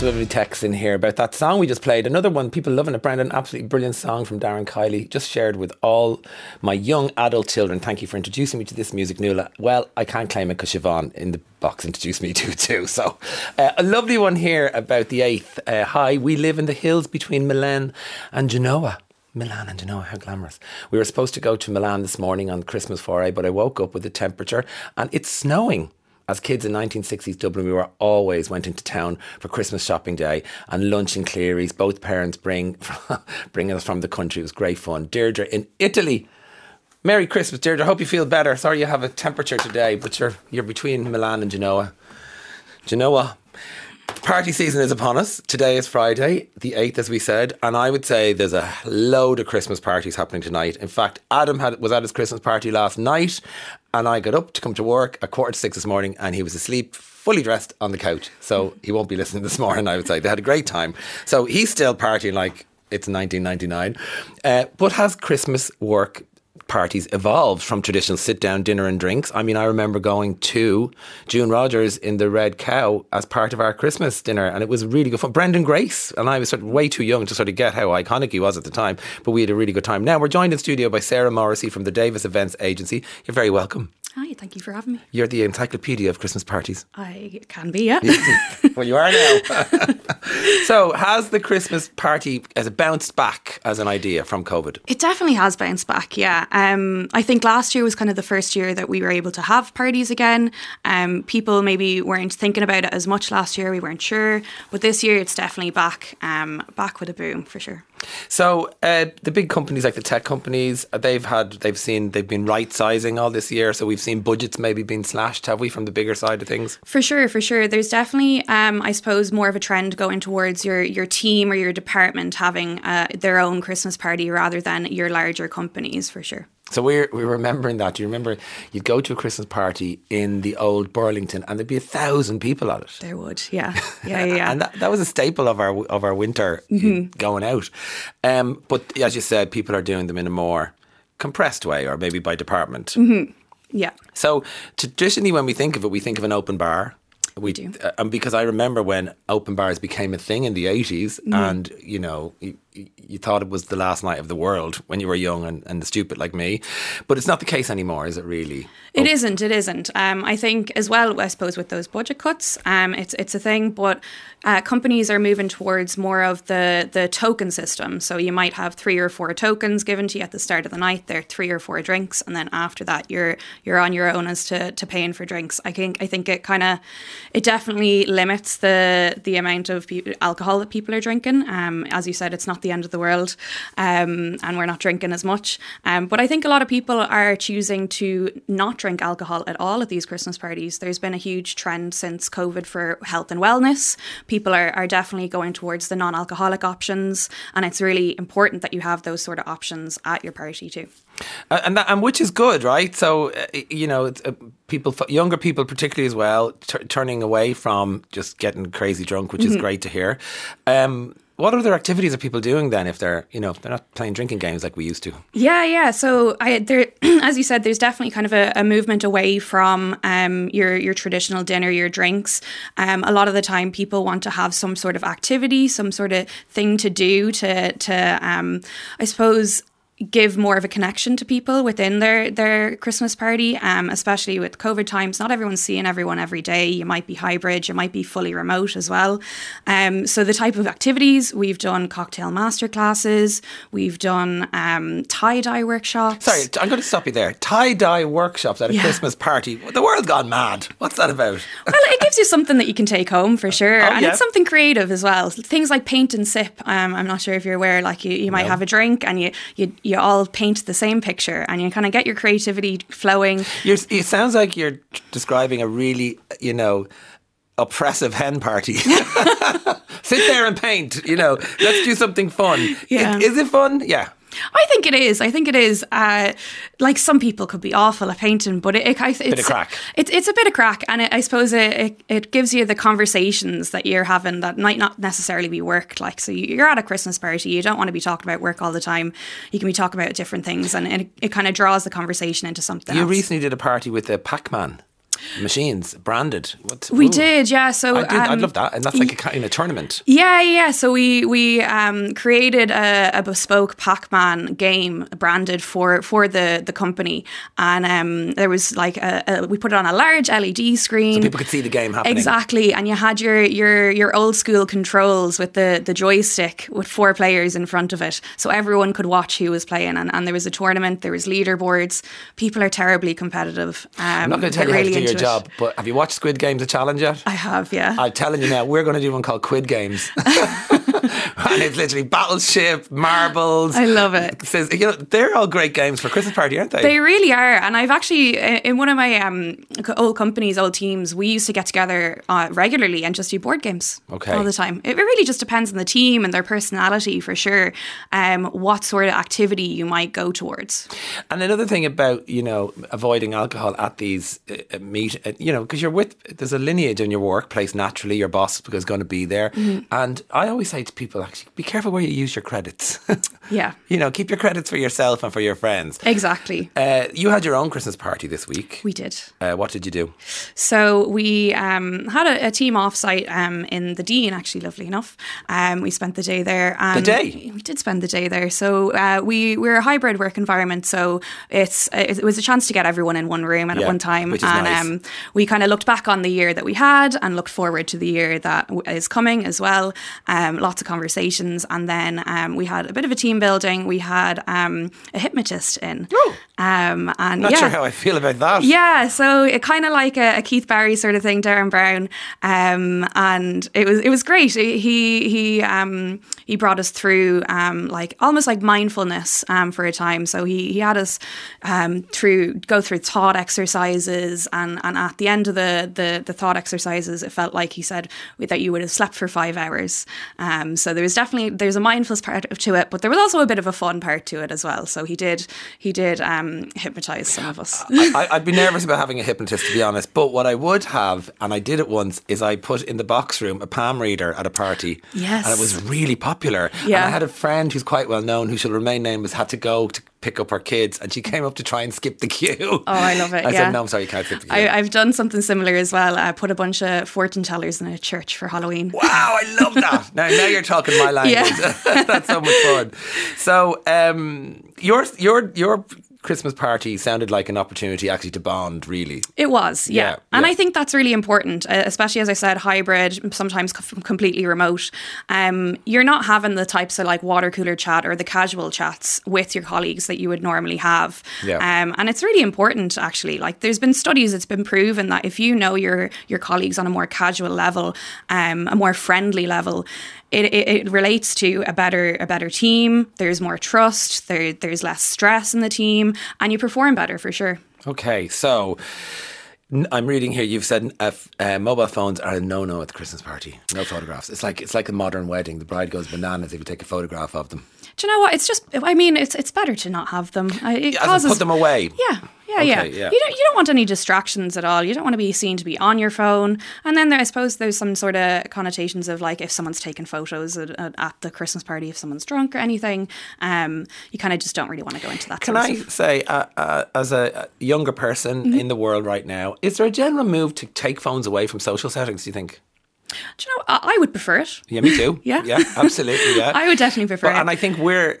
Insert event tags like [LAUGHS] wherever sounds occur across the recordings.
lots of lovely texts in here about that song we just played. Another one, people loving it. Brandon. absolutely brilliant song from Darren Kiley. Just shared with all my young adult children. Thank you for introducing me to this music, Nuala. Well, I can't claim it because Siobhan in the box introduced me [LAUGHS] to it too. So, uh, a lovely one here about the 8th. Uh, hi, we live in the hills between Milan and Genoa. Milan and Genoa, how glamorous. We were supposed to go to Milan this morning on Christmas foray, but I woke up with the temperature and it's snowing. As kids in 1960s Dublin, we were always went into town for Christmas shopping day and lunch in Clerys. Both parents bring [LAUGHS] bringing us from the country. It was great fun. Deirdre in Italy. Merry Christmas, Deirdre. I hope you feel better. Sorry you have a temperature today, but you're you're between Milan and Genoa. Genoa. Party season is upon us. Today is Friday, the 8th, as we said, and I would say there's a load of Christmas parties happening tonight. In fact, Adam had, was at his Christmas party last night, and I got up to come to work at quarter to six this morning, and he was asleep, fully dressed on the couch. So he won't be listening [LAUGHS] this morning, I would say. They had a great time. So he's still partying like it's 1999. Uh, but has Christmas work parties evolved from traditional sit down dinner and drinks. I mean, I remember going to June Rodgers in the Red Cow as part of our Christmas dinner, and it was really good fun. Brendan Grace and I was sort of way too young to sort of get how iconic he was at the time, but we had a really good time. Now we're joined in studio by Sarah Morrissey from the Davis Events Agency. You're very welcome. Hi, thank you for having me. You're the encyclopedia of Christmas parties. I can be, yeah. [LAUGHS] well, you are now. [LAUGHS] so, has the Christmas party has it bounced back as an idea from COVID? It definitely has bounced back. Yeah, um, I think last year was kind of the first year that we were able to have parties again. Um, people maybe weren't thinking about it as much last year. We weren't sure, but this year it's definitely back, um, back with a boom for sure. So uh, the big companies like the tech companies, uh, they've had they've seen they've been right sizing all this year. So we've seen budgets maybe being slashed, have we, from the bigger side of things? For sure, for sure. There's definitely, um, I suppose, more of a trend going towards your your team or your department having uh, their own Christmas party rather than your larger companies, for sure. So we're we're remembering that. Do you remember you'd go to a Christmas party in the old Burlington and there'd be a thousand people at it. There would, yeah, [LAUGHS] yeah, yeah. and that, that was a staple of our of our winter mm-hmm. going out. Um, but as you said, people are doing them in a more compressed way, or maybe by department. Mm-hmm. Yeah. So traditionally, when we think of it, we think of an open bar. We, do. Uh, and because I remember when open bars became a thing in the 80s, mm. and you know, you, thought it was the last night of the world when you were young and, and stupid like me. But it's not the case anymore, is it really? It oh. not It isn't. Um, I think as well. I suppose with those budget cuts, um, it's it's a thing. But uh, companies are moving towards more of the the token system. So you might have three or four tokens given to you at the start of the night. They're three or four drinks, and then after that, you're you're on your own as to, to paying for drinks. I think I think it kind of it definitely limits the the amount of alcohol that people are drinking. Um, as you said, it's not the end of the world, um, and we're not drinking as much. Um, but I think a lot of people are choosing to not drink alcohol at all at these Christmas parties. There's been a huge trend since COVID for health and wellness. People are, are definitely going towards the non alcoholic options, and it's really important that you have those sort of options at your party too. And that, and which is good, right? So uh, you know, uh, people, younger people, particularly as well, t- turning away from just getting crazy drunk, which mm-hmm. is great to hear. Um, what other activities are people doing then if they're you know they're not playing drinking games like we used to? Yeah yeah. So i there [CLEARS THROAT] as you said there's definitely kind of a, a movement away from um, your your traditional dinner your drinks. Um, a lot of the time people want to have some sort of activity some sort of thing to do to to um, i suppose give more of a connection to people within their their Christmas party, um, especially with COVID times. Not everyone's seeing everyone every day. You might be hybrid, you might be fully remote as well. Um, so the type of activities we've done cocktail master classes, we've done um, tie dye workshops. Sorry, I'm going to stop you there. Tie dye workshops at a yeah. Christmas party. The world gone mad. What's that about? well, it gives you something that you can take home for [LAUGHS] sure, oh, and yeah. it's something creative as well. Things like paint and sip. Um, I'm not sure if you're aware. Like you, you might no. have a drink and you you you all paint the same picture and you kind of get your creativity flowing. You're, it sounds like you're describing a really, you know, oppressive hen party. [LAUGHS] Sit there and paint, you know, let's do something fun. Yeah. Is, is it fun? Yeah. I think it is. I think it is. Uh, like some people could be awful at painting, but it, it it's bit of crack. It's it's a bit of crack, and it, I suppose it, it, it gives you the conversations that you're having that might not necessarily be work. Like so, you're at a Christmas party, you don't want to be talking about work all the time. You can be talking about different things, and it, it kind of draws the conversation into something. You else. recently did a party with a Pac Man. Machines branded. What, We ooh. did, yeah. So I did, I'd um, love that, and that's like a kind of tournament. Yeah, yeah. So we we um, created a, a bespoke Pac-Man game branded for for the the company, and um, there was like a, a, we put it on a large LED screen. So people could see the game happening. Exactly, and you had your your your old school controls with the the joystick with four players in front of it, so everyone could watch who was playing. And, and there was a tournament, there was leaderboards. People are terribly competitive. Um, I'm not going to tell you really how to do your it. job, but have you watched Squid Games: The Challenge yet? I have, yeah. I'm telling you now, we're going to do one called Quid Games. [LAUGHS] and it's literally battleship, marbles. I love it. Says, you know, they're all great games for Christmas party, aren't they? They really are, and I've actually in one of my um, old companies, old teams, we used to get together uh, regularly and just do board games Okay. all the time. It really just depends on the team and their personality for sure. Um, what sort of activity you might go towards. And another thing about you know avoiding alcohol at these uh, uh, meet, uh, you know, because you're with there's a lineage in your workplace naturally. Your boss is going to be there, Mm-hmm. and I always say to people, actually, be careful where you use your credits. [LAUGHS] Yeah. you know, keep your credits for yourself and for your friends. Exactly. Uh, you had your own Christmas party this week. We did. Uh, what did you do? So we um, had a, a team offsite um, in the Dean, actually, lovely enough. Um, we spent the day there. Um, day? We did spend the day there. So uh, we we're a hybrid work environment. So it's it was a chance to get everyone in one room and Yeah, at one time. which is and nice. Um, we kind of looked back on the year that we had and looked forward to the year that is coming as well. Um, lots of conversations, and then um, we had a bit of a team building. We had um, a hypnotist in. Um, and Not yeah. sure how I feel about that. Yeah, so it kind of like a, a Keith Barry sort of thing, Derren Brown, um, and it was it was great. He he um, he brought us through um, like almost like mindfulness um, for a time. So he he had us um, through go through thought exercises, and and at the end of the the, the thought exercises, it felt like he said that you would have slept for five hours. Um, so there was definitely there's a mindfulness part to it, but there was also a bit of a fun part to it as well. So he did he did um, hypnotize some of us. I, I'd be nervous about having a hypnotist, to be honest. But what I would have, and I did it once, is I put in the box room a palm reader at a party. Yes. And it was really popular. Yeah. And I had a friend who's quite well known, who shall remain nameless, had to go to pick up her kids, and she came up to try and skip the queue. Oh, I love it, [LAUGHS] I yeah. said, no, I'm sorry, you can't skip the queue. I, I've done something similar as well. I put a bunch of fortune tellers in a church for Halloween. Wow, I love that. [LAUGHS] now, now you're talking my language. Yeah. [LAUGHS] That's so much fun. So, um, your your your Christmas party sounded like an opportunity actually to bond. Really, It was, yeah. Yeah, and yeah. I think that's really important, uh, especially as I said, hybrid, sometimes completely remote. Um, you're not having the types of like water cooler chat or the casual chats with your colleagues that you would normally have. Yeah. Um, and it's really important, actually. Like, there's been studies, it's been proven that if you know your your colleagues on a more casual level, um, a more friendly level, it, it, it relates to a better a better team. There's more trust. There there's less stress in the team, and you perform better for sure. Okay, so I'm reading here. You've said uh, uh, mobile phones are a no-no at the Christmas party. No photographs. It's like it's like a modern wedding. The bride goes bananas if you take a photograph of them. Do you know what? It's just. I mean, it's it's better to not have them. I- It causes put them away. Yeah, yeah, yeah. Okay, yeah. You don't you don't want any distractions at all. You don't want to be seen to be on your phone. And then there, I suppose there's some sort of connotations of like if someone's taking photos at, at, the Christmas party, if someone's drunk or anything, um, you kind of just don't really want to go into that. Can I of say, uh, uh, as a a younger person Mm-hmm. in the world right now, is there a general move to take phones away from social settings? Do you think? Do you know? I, would prefer it. Yeah, me too. [LAUGHS] Yeah. yeah, absolutely. Yeah, [LAUGHS] I would definitely prefer But, it. and I think we're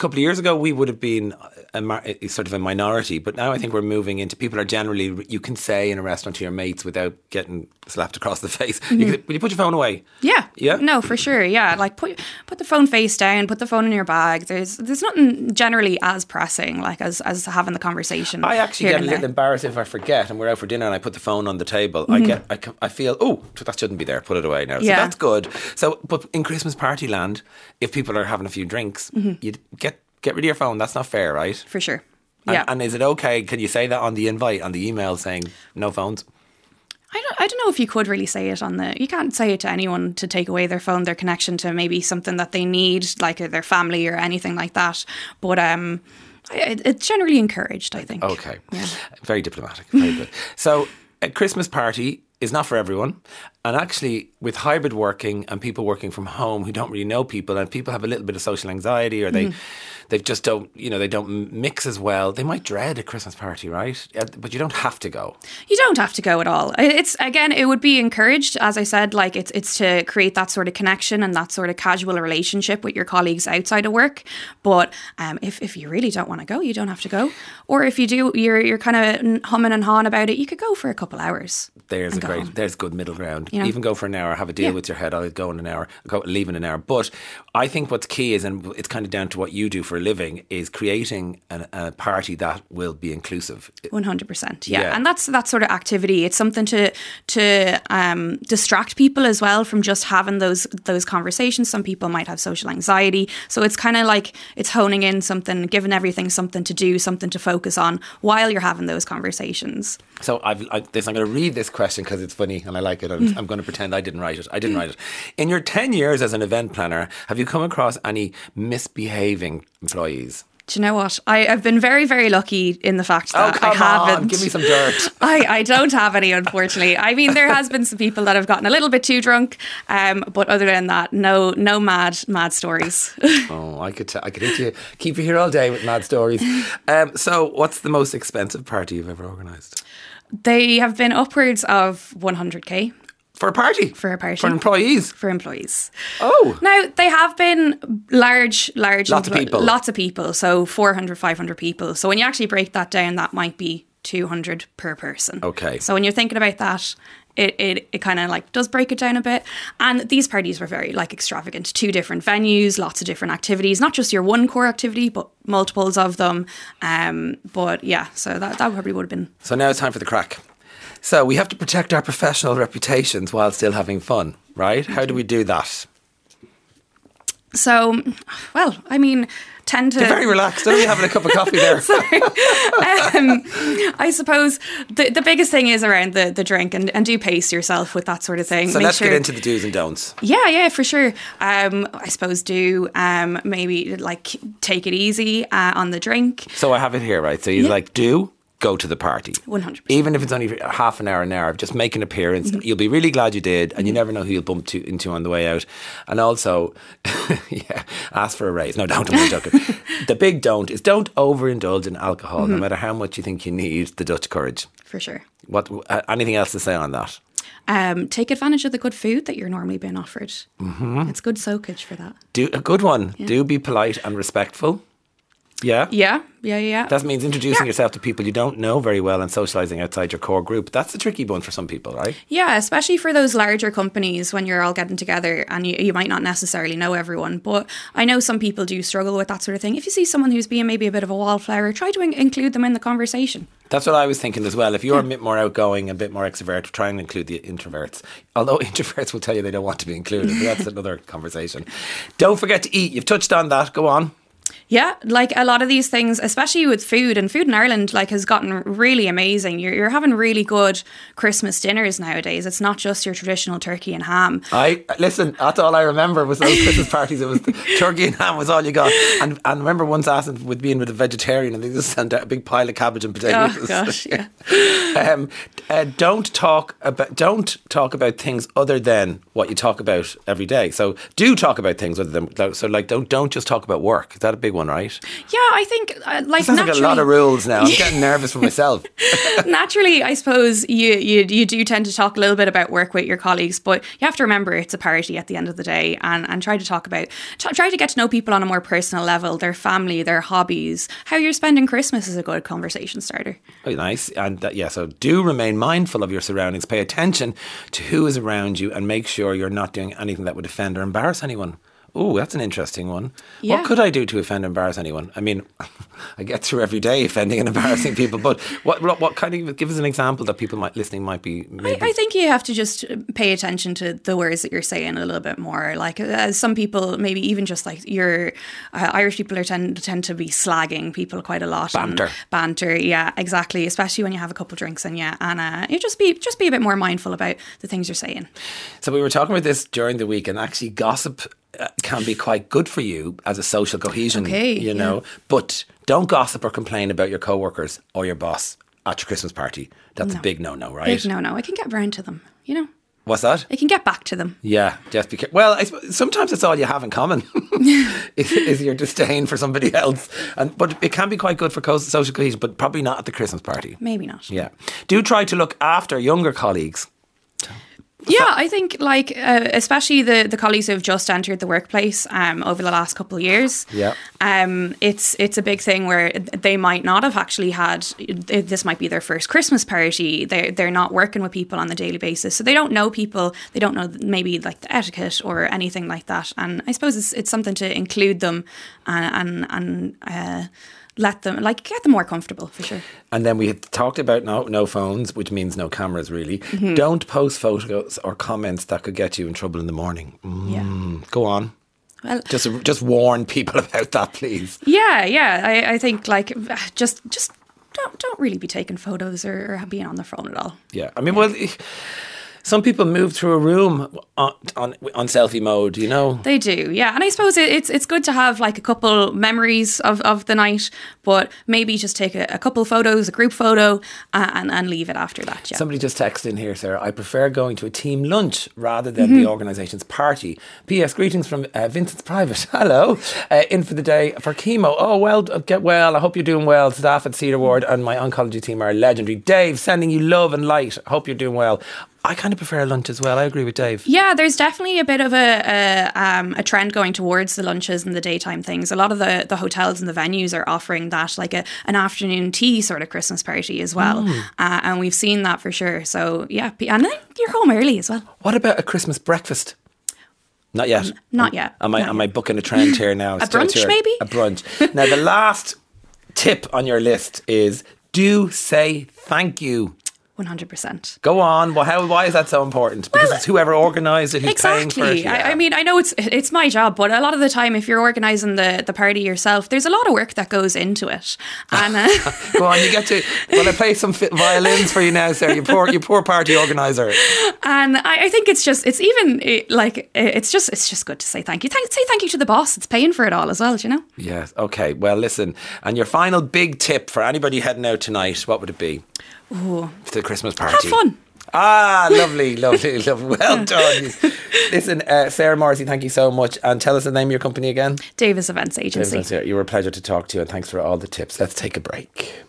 couple of years ago we would have been a, sort of a minority, but now I think we're moving into people are generally you can say in a restaurant to your mates without getting slapped across the [LAUGHS] face. You can, will you put your phone away? Mm-hmm. Yeah. Yeah? No, for sure. Yeah. Like put put the phone face down, put the phone in your bag. There's there's nothing generally as pressing like as as having the conversation. I actually get a little there. embarrassed if I forget and we're out for dinner and I put the phone on the table. Mm-hmm. I get, I, I feel, oh, that shouldn't be there. Put it away now. So Yeah. that's good. So, but in Christmas party land, if people are having a few drinks, Mm-hmm. you get get rid of your phone. That's not fair, right? for sure. And, Yeah. and is it okay? Can you say that on the invite, on the email, saying no phones? I don't, I don't know if you could really say it on the. You can't say it to anyone to take away their phone, their connection to maybe something that they need, like their family or anything like that. But um, it, it's generally encouraged. I think. Okay. Yeah. Very diplomatic. Very good. So, a Christmas party, is not for everyone. And actually, with hybrid working and people working from home who don't really know people, and people have a little bit of social anxiety, or they Mm-hmm. they just don't, you know, they don't mix as well. They might dread a Christmas party, right? Uh, But you don't have to go. You don't have to go at all. It's again, it would be encouraged, as I said, like it's it's to create that sort of connection and that sort of casual relationship with your colleagues outside of work. But um, if if you really don't want to go, you don't have to go. Or if you do, you're you're kind of humming and hawing about it. You could go for a couple hours. There's a go great, home. there's good middle ground. Know? Even go for an hour, have a deal Yeah. with your head. I'll go in an hour, go leave in an hour. But I think what's key is, and it's kind of down to what you do for a living, is creating an, a party that will be inclusive. One hundred percent, yeah, Yeah. and that's that sort of activity. It's something to to um, distract people as well from just having those those conversations. Some people might have social anxiety, so it's kind of like it's honing in something, giving everything something to do, something to focus on while you're having those conversations. So I've, I, this, I'm going to read this question because it's funny and I like it. And [LAUGHS] I'm going to pretend I didn't write it. I didn't write it. In your 10 years as an event planner, have you come across any misbehaving employees? Do you know what? I, I've been very, very lucky in the fact Oh, that come I haven't. on. Give me some dirt. [LAUGHS] I, I don't have any, unfortunately. I mean, there has been some people that have gotten a little bit too drunk, um, but other than that, no, no mad, mad stories. [LAUGHS] Oh, I could, t- I could hit you, keep you here all day with mad stories. Um, so, what's the most expensive party you've ever organised? they have been upwards of 100k For a party? For a party. For employees? for employees. Oh. Now they have been large, large, Lots of people. lots of people. So 400, 500 people. So when you actually break that down, that might be 200 per person. Okay. So when you're thinking about that, it, it, it kind of like does break it down a bit. And these parties were very like extravagant. Two different venues, lots of different activities, not just your one core activity, but multiples of them. Um, but yeah, so that, that probably would have been So now it's time for the crack. So we have to protect our professional reputations while still having fun, right? How do we do that? so. Well, I mean, tend to You're very relaxed. Are you having a cup of coffee there? [LAUGHS] um, I suppose the, the biggest thing is around the, the drink and, and do pace yourself with that sort of thing. So Make let's sure- get into the do's and don'ts. Yeah, yeah, for sure. Um, I suppose do um, maybe like take it easy uh, on the drink. So I have it here, right? So you Yeah. like do go to the party. 100%. Even if it's only half an hour, an hour, just make an appearance. Mm-hmm. You'll be really glad you did, and you never know who you'll bump to, into on the way out. And also, [LAUGHS] yeah, ask for a raise. No, don't. I'm joking. [LAUGHS] the big don't is don't overindulge in alcohol, Mm-hmm. no matter how much you think you need the Dutch courage. For sure. What? Uh, anything else to say on that? Um, take advantage of the good food that you're normally being offered. Mm-hmm. It's good soakage for that. Do a good one. Do be polite and respectful. Yeah. Yeah, yeah, yeah. That means introducing Yeah. yourself to people you don't know very well and socializing outside your core group. That's a tricky one for some people, right? Yeah, especially for those larger companies when you're all getting together and you, you might not necessarily know everyone. But I know some people do struggle with that sort of thing. If you see someone who's being maybe a bit of a wallflower, try to in- include them in the conversation. That's what I was thinking as well. If you're a bit more outgoing, a bit more extrovert, try and include the introverts. Although [LAUGHS] introverts will tell you they don't want to be included, but that's another conversation. Don't forget to eat. You've touched on that. Go on. Yeah, like a lot of these things, especially with food, and food in Ireland like has gotten really amazing. You're, you're having really good Christmas dinners nowadays. It's not just your traditional turkey and ham. I listen. That's all I remember was those Christmas parties. It was [LAUGHS] turkey and ham was all you got. And and remember once asking with being with a vegetarian and they just sent out a big pile of cabbage and potatoes. Oh gosh, yeah. [LAUGHS] um, uh, don't talk about don't talk about things other than what you talk about every day. So do talk about things other than so like don't don't just talk about work. Is that a big one, right? Yeah, I think uh, like Sounds like a lot of rules now. I'm getting [LAUGHS] nervous for myself. [LAUGHS] naturally, I suppose you, you you do tend to talk a little bit about work with your colleagues, but you have to remember it's a party at the end of the day, and and try to talk about t- try to get to know people on a more personal level, their family, their hobbies, how you're spending Christmas is a good conversation starter. Oh, nice. And that, yeah, so do remain mindful of your surroundings. Pay attention to who is around you and make sure you're not doing anything that would offend or embarrass anyone. Oh, that's an interesting one. Yeah. What could I do to offend or embarrass anyone? I mean, [LAUGHS] I get through every day offending and embarrassing people, but what, what what kind of give us an example that people might listening might be I, maybe I think you have to just pay attention to the words that you're saying a little bit more. Like uh, some people, maybe even just like your uh, Irish people are tend tend to be slagging people quite a lot. Banter. banter, yeah, exactly. Especially when you have a couple drinks in you, and uh, you just be just be a bit more mindful about the things you're saying. So we were talking about this during the week, and actually, gossip can be quite good for you as a social cohesion. Okay, you know, but don't gossip or complain about your coworkers or your boss. at your Christmas party. That's a big no-no, right? Big no, no. I can get round to them. You know, What's that? I can get back to them. Yeah, just because. Well, I, sometimes it's all you have in common [LAUGHS] [LAUGHS] is, is your disdain for somebody else, and but it can be quite good for co- social cohesion, but probably not at the Christmas party. Maybe not. Yeah, do try to look after younger colleagues. Yeah, I think like uh, especially the the colleagues who have just entered the workplace um, over the last couple of years. Yeah. um, it's it's a big thing where they might not have actually had. This might be their first Christmas party. They they're not working with people on a daily basis, so they don't know people. They don't know maybe like the etiquette or anything like that. And I suppose it's it's something to include them and and and. Uh, let them like get them more comfortable for sure. And then we had talked about no no phones, which means no cameras really. Mm-hmm. Don't post photos or comments that could get you in trouble in the morning. Mm, Yeah. Go on. Well, Just just warn people [LAUGHS] about that, please. Yeah, yeah. I, I think like just just don't don't really be taking photos or, or being on the phone at all. Yeah, I mean, well, some people move through a room on, on on selfie mode. You know, They do, yeah. And I suppose it, it's it's good to have like a couple memories of, of the night, but maybe just take a, a couple photos, a group photo, uh, and and leave it after that. Yeah. Somebody just texted in here, Sarah. I prefer going to a team lunch rather than the organisation's party. P.S. Greetings from uh, Vincent's Private. [LAUGHS] Hello. Uh, in for the day for chemo. Oh, well, uh, get well. I hope you're doing well. Staff at Cedar Ward and my oncology team are legendary. Dave, sending you love and light. Hope you're doing well. I kind of prefer a lunch as well. I agree with Dave. Yeah, there's definitely a bit of a a, um, a trend going towards the lunches and the daytime things. A lot of the, the hotels and the venues are offering that, like a, an afternoon tea sort of Christmas party as well, uh, and we've seen that for sure. So yeah, and then you're home early as well. What about a Christmas breakfast? Not yet. Not yet. Am I Not am I booking a trend here now? [LAUGHS] A Still brunch, too early. maybe? A brunch. now the last tip on your list is do say thank you. One hundred percent. Go on. Well, how? Why is that so important? Because it's whoever organised it who's paying for it. Exactly. I, I mean, I know it's it's my job, but a lot of the time, if you're organising the, the party yourself, there's a lot of work that goes into it. And uh, [LAUGHS] Go on. You get to. Well, I play some violins for you now, Sarah. You poor, you poor party organizer. and I, I think it's just it's even like it's just it's just good to say thank you. Thank, say thank you to the boss. It's paying for it all as well. do You know. Yes. Okay. Well, listen. And your final big tip for anybody heading out tonight, what would it be? Ooh. To the Christmas party. Have fun. Ah, lovely, [LAUGHS] lovely, lovely. Well done. Listen, uh, Sarah Morrissey, thank you so much. And tell us the name of your company again. Davis Events Agency. You were a pleasure to talk to you, and thanks for all the tips. Let's take a break.